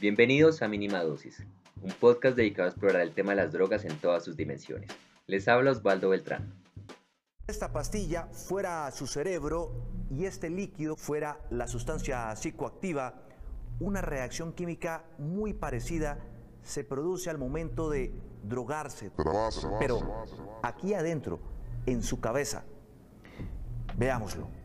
Bienvenidos a Mínima Dosis, un podcast dedicado a explorar el tema de las drogas en todas sus dimensiones. Les habla Osvaldo Beltrán. Esta pastilla fuera su cerebro y este líquido fuera la sustancia psicoactiva, una reacción química muy parecida se produce al momento de drogarse, pero aquí adentro, en su cabeza. Veámoslo.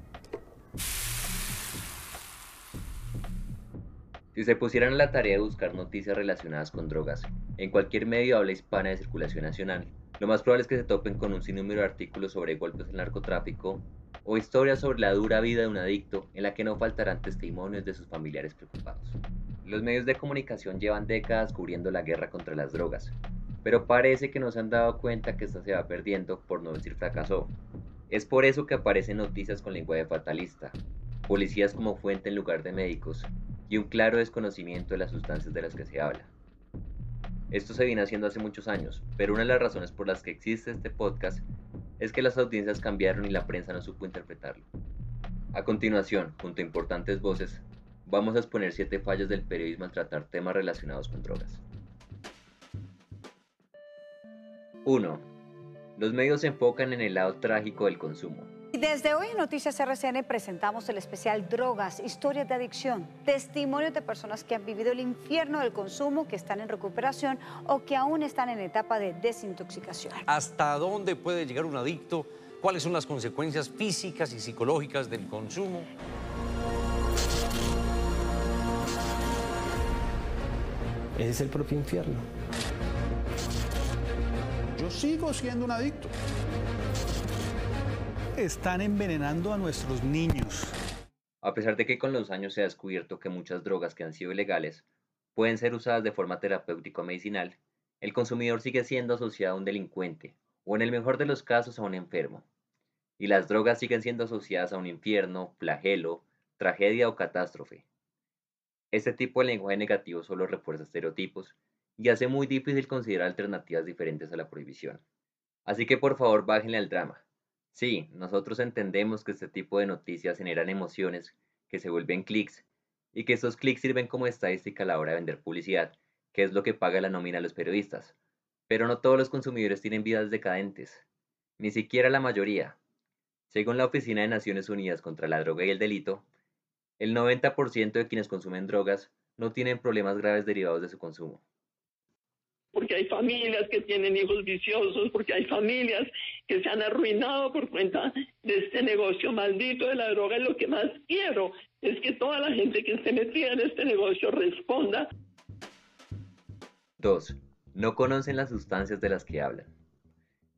Si se pusieran a la tarea de buscar noticias relacionadas con drogas en cualquier medio habla hispana de circulación nacional, lo más probable es que se topen con un sinnúmero de artículos sobre golpes del narcotráfico o historias sobre la dura vida de un adicto en la que no faltarán testimonios de sus familiares preocupados. Los medios de comunicación llevan décadas cubriendo la guerra contra las drogas, pero parece que no se han dado cuenta que esta se va perdiendo por no decir fracasó. Es por eso que aparecen noticias con lenguaje fatalista, policías como fuente en lugar de médicos, y un claro desconocimiento de las sustancias de las que se habla. Esto se viene haciendo hace muchos años, pero una de las razones por las que existe este podcast es que las audiencias cambiaron y la prensa no supo interpretarlo. A continuación, junto a importantes voces, vamos a exponer siete fallas del periodismo al tratar temas relacionados con drogas. 1. Los medios se enfocan en el lado trágico del consumo, desde hoy en Noticias RCN presentamos el especial Drogas, historias de adicción, testimonios de personas que han vivido el infierno del consumo, que están en recuperación o que aún están en etapa de desintoxicación. ¿Hasta dónde puede llegar un adicto? ¿Cuáles son las consecuencias físicas y psicológicas del consumo? Ese es el propio infierno. Yo sigo siendo un adicto están envenenando a nuestros niños. A pesar de que con los años se ha descubierto que muchas drogas que han sido ilegales pueden ser usadas de forma terapéutica o medicinal, el consumidor sigue siendo asociado a un delincuente o en el mejor de los casos a un enfermo. Y las drogas siguen siendo asociadas a un infierno, flagelo, tragedia o catástrofe. Este tipo de lenguaje negativo solo refuerza estereotipos y hace muy difícil considerar alternativas diferentes a la prohibición. Así que por favor bájenle al drama Sí, nosotros entendemos que este tipo de noticias generan emociones que se vuelven clics y que esos clics sirven como estadística a la hora de vender publicidad, que es lo que paga la nómina a los periodistas. Pero no todos los consumidores tienen vidas decadentes, ni siquiera la mayoría. Según la Oficina de Naciones Unidas contra la Droga y el Delito, el 90% de quienes consumen drogas no tienen problemas graves derivados de su consumo porque hay familias que tienen hijos viciosos, porque hay familias que se han arruinado por cuenta de este negocio maldito de la droga. Y lo que más quiero es que toda la gente que esté metida en este negocio responda. 2. No conocen las sustancias de las que hablan.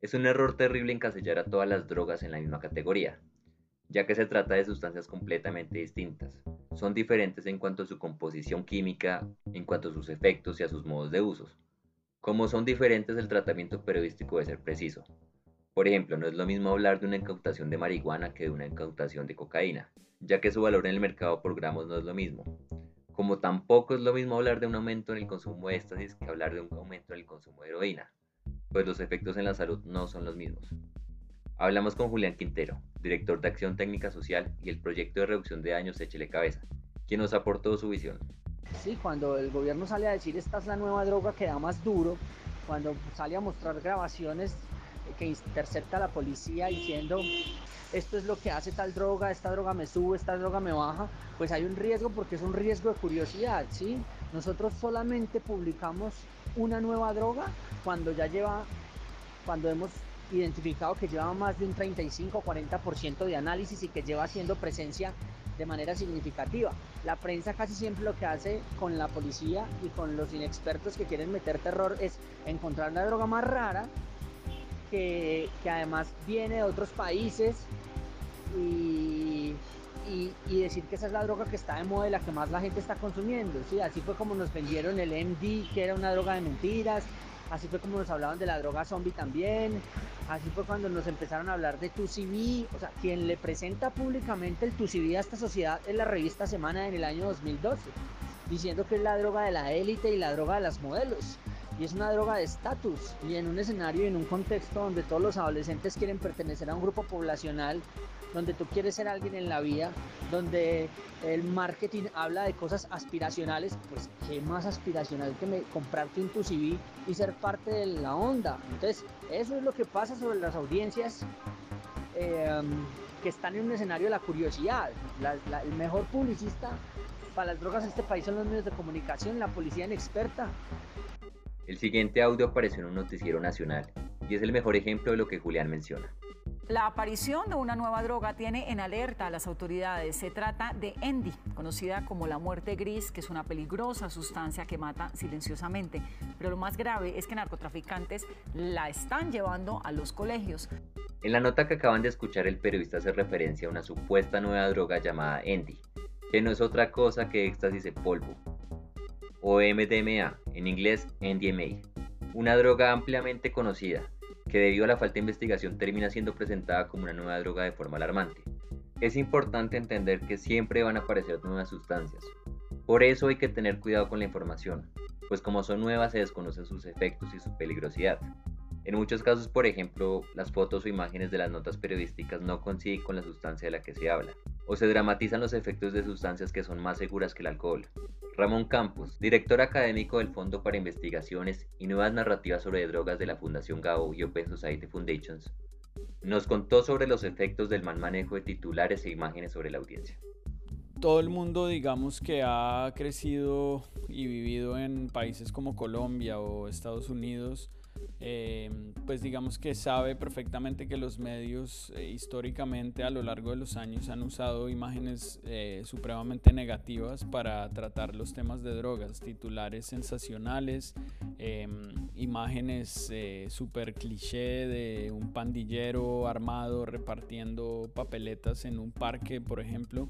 Es un error terrible encasillar a todas las drogas en la misma categoría, ya que se trata de sustancias completamente distintas. Son diferentes en cuanto a su composición química, en cuanto a sus efectos y a sus modos de uso. Como son diferentes, el tratamiento periodístico debe ser preciso. Por ejemplo, no es lo mismo hablar de una incautación de marihuana que de una incautación de cocaína, ya que su valor en el mercado por gramos no es lo mismo. Como tampoco es lo mismo hablar de un aumento en el consumo de éxtasis que hablar de un aumento en el consumo de heroína, pues los efectos en la salud no son los mismos. Hablamos con Julián Quintero, director de Acción Técnica Social y el proyecto de reducción de daños Échele Cabeza, quien nos aportó su visión. Sí, cuando el gobierno sale a decir esta es la nueva droga que da más duro, cuando sale a mostrar grabaciones que intercepta la policía diciendo esto es lo que hace tal droga, esta droga me sube, esta droga me baja, pues hay un riesgo porque es un riesgo de curiosidad, ¿sí? Nosotros solamente publicamos una nueva droga cuando ya lleva, cuando hemos identificado que lleva más de un 35 o 40% de análisis y que lleva haciendo presencia de manera significativa. La prensa casi siempre lo que hace con la policía y con los inexpertos que quieren meter terror es encontrar la droga más rara, que, además viene de otros países y, y, decir que esa es la droga que está de moda y la que más la gente está consumiendo. ¿sí? Así fue como nos vendieron el MD, que era una droga de mentiras, Así fue como nos hablaban de la droga zombie también. Así fue cuando nos empezaron a hablar de TUCB. O sea, quien le presenta públicamente el TUCB a esta sociedad es la revista Semana en el año 2012, diciendo que es la droga de la élite y la droga de las modelos. Y es una droga de estatus. Y en un escenario y en un contexto donde todos los adolescentes quieren pertenecer a un grupo poblacional donde tú quieres ser alguien en la vida, donde el marketing habla de cosas aspiracionales, pues qué más aspiracional que me, comprarte un tu CV y ser parte de la onda. Entonces, eso es lo que pasa sobre las audiencias eh, que están en un escenario de la curiosidad. el mejor publicista para las drogas en este país son los medios de comunicación, la policía inexperta. El siguiente audio apareció en un noticiero nacional y es el mejor ejemplo de lo que Julián menciona. La aparición de una nueva droga tiene en alerta a las autoridades. Se trata de Endy, conocida como la muerte gris, que es una peligrosa sustancia que mata silenciosamente. Pero lo más grave es que narcotraficantes la están llevando a los colegios. En la nota que acaban de escuchar, el periodista hace referencia a una supuesta nueva droga llamada Endy, que no es otra cosa que éxtasis en polvo, o MDMA, en inglés MDMA, una droga ampliamente conocida que debido a la falta de investigación termina siendo presentada como una nueva droga de forma alarmante. Es importante entender que siempre van a aparecer nuevas sustancias. Por eso hay que tener cuidado con la información, pues como son nuevas se desconocen sus efectos y su peligrosidad. En muchos casos, por ejemplo, las fotos o imágenes de las notas periodísticas no coinciden con la sustancia de la que se habla, o se dramatizan los efectos de sustancias que son más seguras que el alcohol. Ramón Campos, director académico del Fondo para Investigaciones y Nuevas Narrativas sobre Drogas de la Fundación GAO y Open Society Foundations, nos contó sobre los efectos del mal manejo de titulares e imágenes sobre la audiencia. Todo el mundo, digamos, que ha crecido y vivido en países como Colombia o Estados Unidos, eh, pues digamos que sabe perfectamente que los medios eh, históricamente a lo largo de los años han usado imágenes eh, supremamente negativas para tratar los temas de drogas, titulares sensacionales, em, imágenes super cliché de un pandillero armado repartiendo papeletas en un parque, por ejemplo.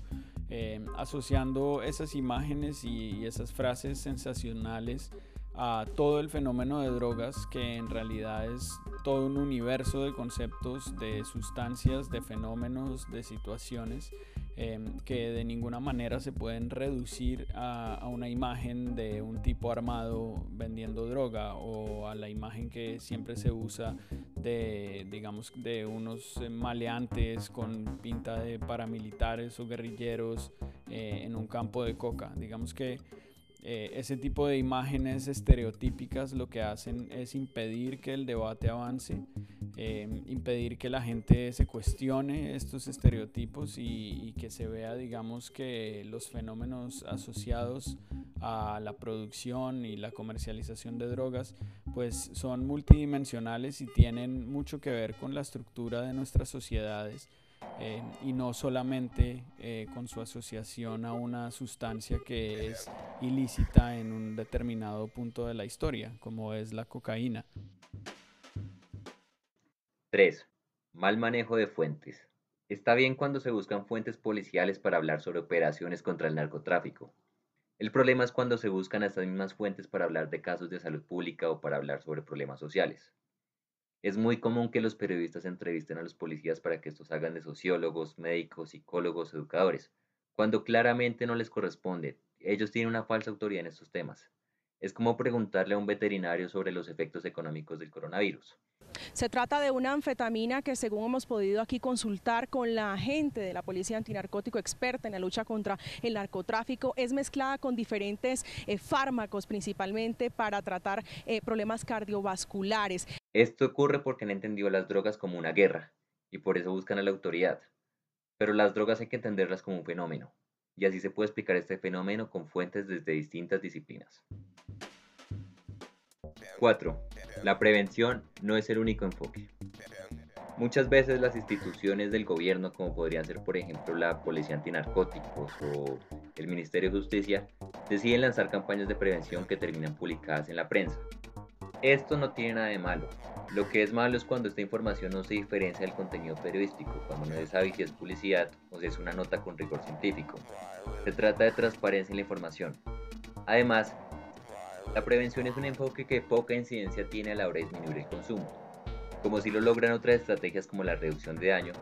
Em, asociando esas imágenes y esas frases sensacionales a todo el fenómeno de drogas, que en realidad es todo un universo de conceptos, de sustancias, de fenómenos, de situaciones, em, que de ninguna manera se pueden reducir a, una imagen de un tipo armado vendiendo droga o a la imagen que siempre se usa de, digamos, de unos maleantes con pinta de paramilitares o guerrilleros eh, en un campo de coca. Digamos que eh, ese tipo de imágenes estereotípicas lo que hacen es impedir que el debate avance, em, impedir que la gente se cuestione estos estereotipos y, que se vea, digamos, que los fenómenos asociados a la producción y la comercialización de drogas, pues son multidimensionales y tienen mucho que ver con la estructura de nuestras sociedades y no solamente eh, con su asociación a una sustancia que es ilícita en un determinado punto de la historia, como es la cocaína. 3. Mal manejo de fuentes. Está bien cuando se buscan fuentes policiales para hablar sobre operaciones contra el narcotráfico. El problema es cuando se buscan estas mismas fuentes para hablar de casos de salud pública o para hablar sobre problemas sociales. Es muy común que los periodistas entrevisten a los policías para que estos hagan de sociólogos, médicos, psicólogos, educadores, cuando claramente no les corresponde. Ellos tienen una falsa autoridad en estos temas. Es como preguntarle a un veterinario sobre los efectos económicos del coronavirus. Se trata de una anfetamina que según hemos podido aquí consultar con la gente de la Policía Antinarcótico experta en la lucha contra el narcotráfico, es mezclada con diferentes eh, fármacos principalmente para tratar eh, problemas cardiovasculares. Esto ocurre porque han entendido las drogas como una guerra y por eso buscan a la autoridad. Pero las drogas hay que entenderlas como un fenómeno, y así se puede explicar este fenómeno con fuentes desde distintas disciplinas. 4. La prevención no es el único enfoque. Muchas veces las instituciones del gobierno, como podrían ser por ejemplo la Policía Antinarcóticos o el Ministerio de Justicia, deciden lanzar campañas de prevención que terminan publicadas en la prensa. Esto no tiene nada de malo. Lo que es malo es cuando esta información no se diferencia del contenido periodístico, cuando no se sabe si es publicidad o si es una nota con rigor científico. Se trata de transparencia en la información. Además, la prevención es un enfoque que poca incidencia tiene a la hora de disminuir el consumo, como si lo logran otras estrategias como la reducción de daño,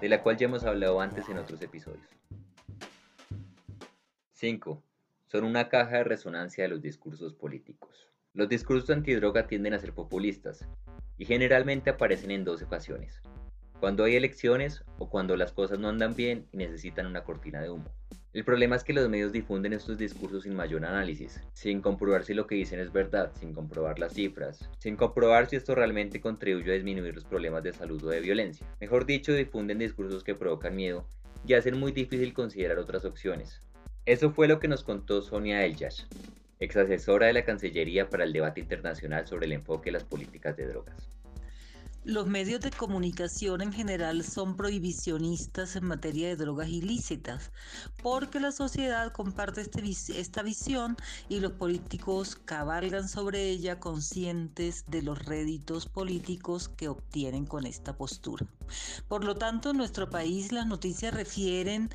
de la cual ya hemos hablado antes en otros episodios. 5. Son una caja de resonancia de los discursos políticos. Los discursos antidroga tienden a ser populistas y generalmente aparecen en dos ocasiones. cuando hay elecciones o cuando las cosas no andan bien y necesitan una cortina de humo. El problema es que los medios difunden estos discursos sin mayor análisis, sin comprobar si lo que dicen es verdad, sin comprobar las cifras, sin comprobar si esto realmente contribuye a disminuir los problemas de salud o de violencia. Mejor dicho, difunden discursos que provocan miedo y hacen muy difícil considerar otras opciones. Eso fue lo que nos contó Sonia Elyash, ex asesora de la Cancillería para el debate internacional sobre el enfoque de las políticas de drogas. Los medios de comunicación en general son prohibicionistas en materia de drogas ilícitas, porque la sociedad comparte este, esta visión y los políticos cabalgan sobre ella conscientes de los réditos políticos que obtienen con esta postura. Por lo tanto, en nuestro país las noticias refieren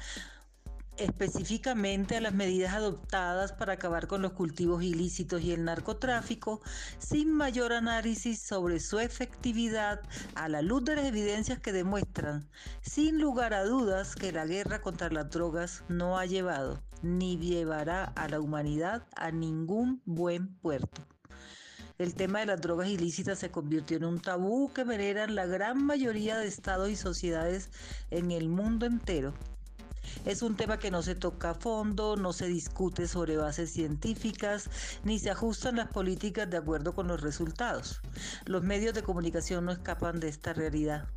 específicamente a las medidas adoptadas para acabar con los cultivos ilícitos y el narcotráfico, sin mayor análisis sobre su efectividad a la luz de las evidencias que demuestran, sin lugar a dudas, que la guerra contra las drogas no ha llevado ni llevará a la humanidad a ningún buen puerto. El tema de las drogas ilícitas se convirtió en un tabú que veneran la gran mayoría de estados y sociedades en el mundo entero es un tema que no se toca a fondo, no se discute sobre bases científicas, ni se ajustan las políticas de acuerdo con los resultados. Los medios de comunicación no escapan de esta realidad.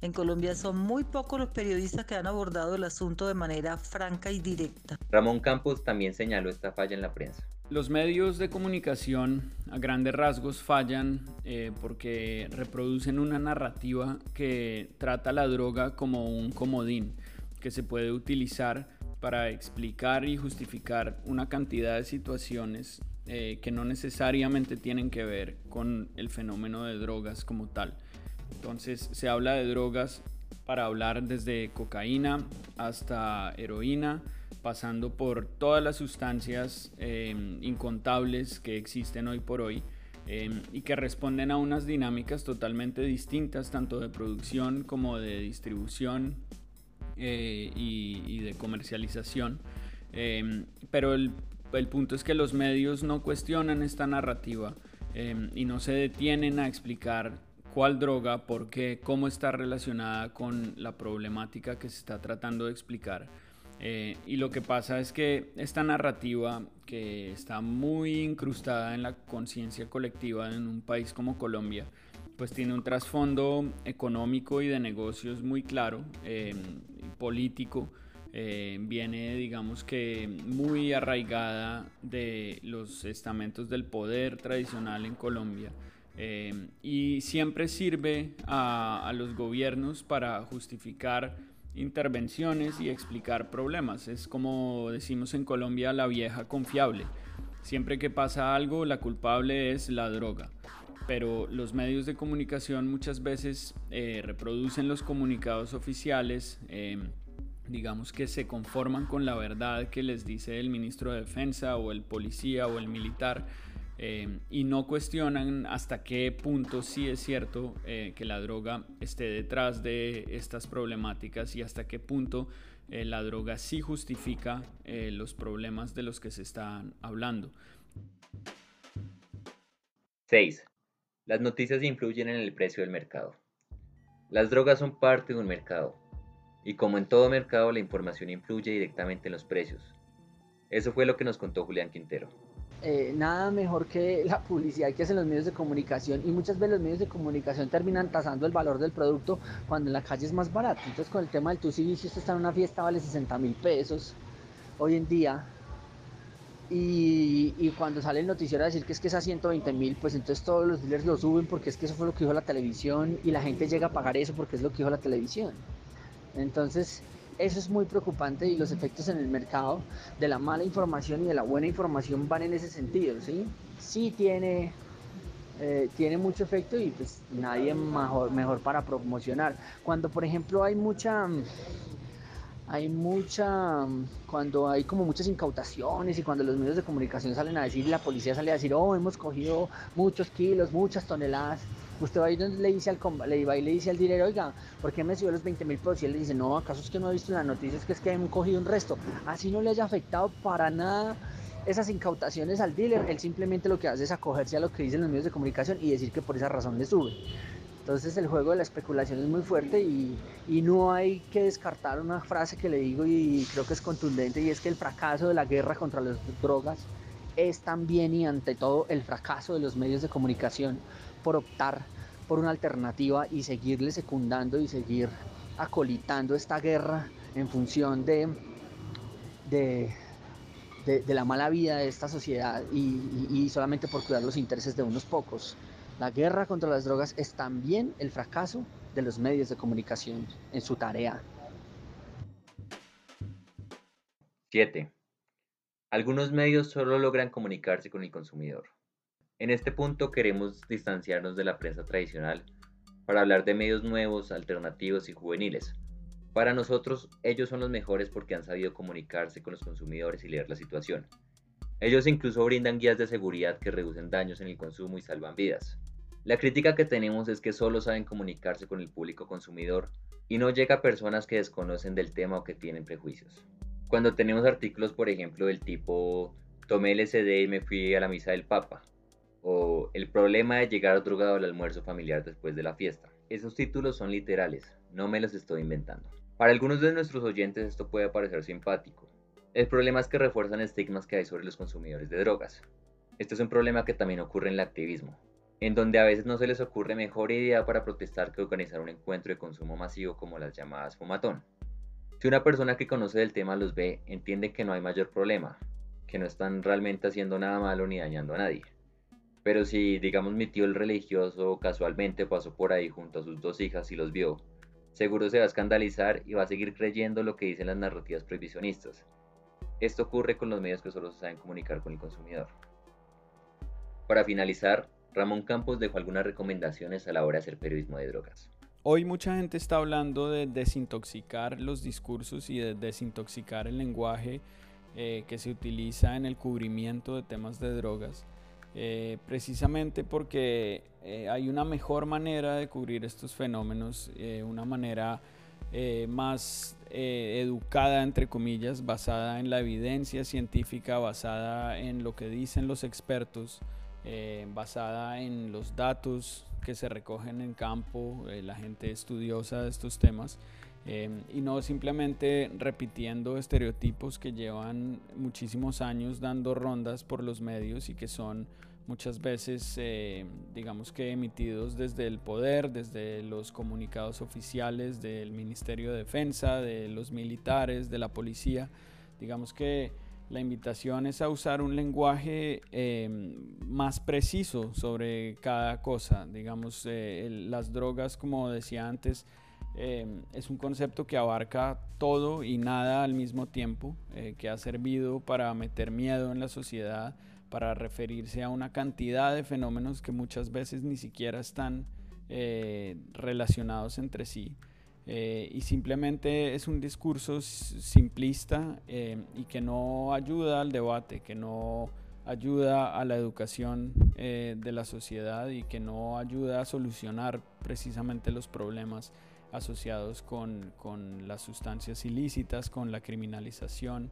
En Colombia son muy pocos los periodistas que han abordado el asunto de manera franca y directa. Ramón Campos también señaló esta falla en la prensa. Los medios de comunicación a grandes rasgos fallan eh, porque reproducen una narrativa que trata la droga como un comodín que se puede utilizar para explicar y justificar una cantidad de situaciones eh, que no necesariamente tienen que ver con el fenómeno de drogas como tal. Entonces se habla de drogas para hablar desde cocaína hasta heroína, pasando por todas las sustancias em, incontables que existen hoy por hoy em, y que responden a unas dinámicas totalmente distintas, tanto de producción como de distribución eh, y, de comercialización. Em, pero el, punto es que los medios no cuestionan esta narrativa em, y no se detienen a explicar cuál droga, por qué, cómo está relacionada con la problemática que se está tratando de explicar. Eh, y lo que pasa es que esta narrativa, que está muy incrustada en la conciencia colectiva en un país como Colombia, pues tiene un trasfondo económico y de negocios muy claro, em, político. Eh, viene, digamos que, muy arraigada de los estamentos del poder tradicional en Colombia. Em, y siempre sirve a los gobiernos para justificar intervenciones y explicar problemas. Es como decimos en Colombia, la vieja confiable. Siempre que pasa algo, la culpable es la droga pero los medios de comunicación muchas veces eh, reproducen los comunicados oficiales, em, digamos que se conforman con la verdad que les dice el ministro de Defensa o el policía o el militar. Em, y no cuestionan hasta qué punto sí es cierto eh, que la droga esté detrás de estas problemáticas y hasta qué punto eh, la droga sí justifica los problemas de los que se están hablando. 6. Las noticias influyen en el precio del mercado. Las drogas son parte de un mercado, y como en todo mercado la información influye directamente en los precios. Eso fue lo que nos contó Julián Quintero. Eh, nada mejor que la publicidad que hacen los medios de comunicación y muchas veces los medios de comunicación terminan tasando el valor del producto cuando en la calle es más barato. Entonces con el tema del tusi, si usted está en una fiesta vale 60 mil pesos hoy en día, y, cuando sale el noticiero a decir que es que es a 120 mil, pues entonces todos los dealers lo suben porque es que eso fue lo que dijo la televisión y la gente llega a pagar eso porque es lo que dijo la televisión. Entonces, eso es muy preocupante y los efectos en el mercado de la mala información y de la buena información van en ese sentido, ¿sí? Sí tiene, eh, tiene mucho efecto y pues nadie mejor, mejor para promocionar. Cuando, por ejemplo, hay mucha hay mucha, cuando hay como muchas incautaciones y cuando los medios de comunicación salen a decir, la policía sale a decir, oh, hemos cogido muchos kilos, muchas toneladas, usted va y le dice al, le va y le dice al dinero, oiga, ¿por qué me subió los 20 mil pesos? Y él le dice, no, ¿acaso es que no ha visto en las noticias que es que han cogido un resto? Así no le haya afectado para nada esas incautaciones al dealer, él simplemente lo que hace es acogerse a lo que dicen los medios de comunicación y decir que por esa razón le sube. Entonces el juego de la especulación es muy fuerte y, no hay que descartar una frase que le digo y creo que es contundente y es que el fracaso de la guerra contra las drogas es también y ante todo el fracaso de los medios de comunicación por optar por una alternativa y seguirle secundando y seguir acolitando esta guerra en función de, la mala vida de esta sociedad y solamente por cuidar los intereses de unos pocos. La guerra contra las drogas es también el fracaso de los medios de comunicación en su tarea. 7. Algunos medios solo logran comunicarse con el consumidor. En este punto queremos distanciarnos de la prensa tradicional para hablar de medios nuevos, alternativos y juveniles. Para nosotros, ellos son los mejores porque han sabido comunicarse con los consumidores y leer la situación. Ellos incluso brindan guías de seguridad que reducen daños en el consumo y salvan vidas. La crítica que tenemos es que solo saben comunicarse con el público consumidor y no llega a personas que desconocen del tema o que tienen prejuicios. Cuando tenemos artículos, por ejemplo, del tipo tomé LSD y me fui a la misa del Papa, o el problema de llegar drogado al almuerzo familiar después de la fiesta. Esos títulos son literales, no me los estoy inventando. Para algunos de nuestros oyentes esto puede parecer simpático. El problema es que refuerzan estigmas que hay sobre los consumidores de drogas. Este es un problema que también ocurre en el activismo en donde a veces no se les ocurre mejor idea para protestar que organizar un encuentro de consumo masivo como las llamadas fumatón. Si una persona que conoce del tema los ve, entiende que no hay mayor problema, que no están realmente haciendo nada malo ni dañando a nadie. Pero si, digamos, mi tío el religioso casualmente pasó por ahí junto a sus dos hijas y los vio, seguro se va a escandalizar y va a seguir creyendo lo que dicen las narrativas prohibicionistas. Esto ocurre con los medios que solo se saben comunicar con el consumidor. Para finalizar, Ramón Campos dejó algunas recomendaciones a la hora de hacer periodismo de drogas. Hoy mucha gente está hablando de desintoxicar los discursos y de desintoxicar el lenguaje eh, que se utiliza en el cubrimiento de temas de drogas, eh, precisamente porque eh, hay una mejor manera de cubrir estos fenómenos, una manera más educada, entre comillas, basada en la evidencia científica, basada en lo que dicen los expertos. Eh, basada en los datos que se recogen en campo, eh, la gente estudiosa de estos temas, eh, y no simplemente repitiendo estereotipos que llevan muchísimos años dando rondas por los medios y que son muchas veces, digamos que emitidos desde el poder, desde los comunicados oficiales del Ministerio de Defensa, de los militares, de la policía. Digamos que la invitación es a usar un lenguaje em, más preciso sobre cada cosa. Digamos, eh, las drogas, como decía antes, em, es un concepto que abarca todo y nada al mismo tiempo, eh, que ha servido para meter miedo en la sociedad, para referirse a una cantidad de fenómenos que muchas veces ni siquiera están eh, relacionados entre sí. Eh, y simplemente es un discurso simplista eh, y que no ayuda al debate, que no ayuda a la educación eh, de la sociedad y que no ayuda a solucionar precisamente los problemas asociados con, con las sustancias ilícitas, con la criminalización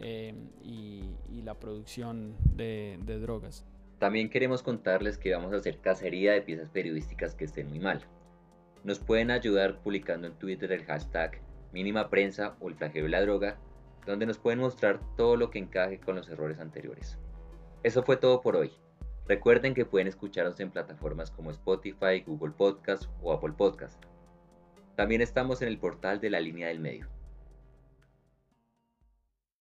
y, y, la producción de, de drogas. También queremos contarles que vamos a hacer cacería de piezas periodísticas que estén muy mal. Nos pueden ayudar publicando en Twitter el hashtag mínima prensa o el flagelo de la droga, donde nos pueden mostrar todo lo que encaje con los errores anteriores. Eso fue todo por hoy. Recuerden que pueden escucharnos en plataformas como Spotify, Google Podcast o Apple Podcast. También estamos en el portal de la línea del medio.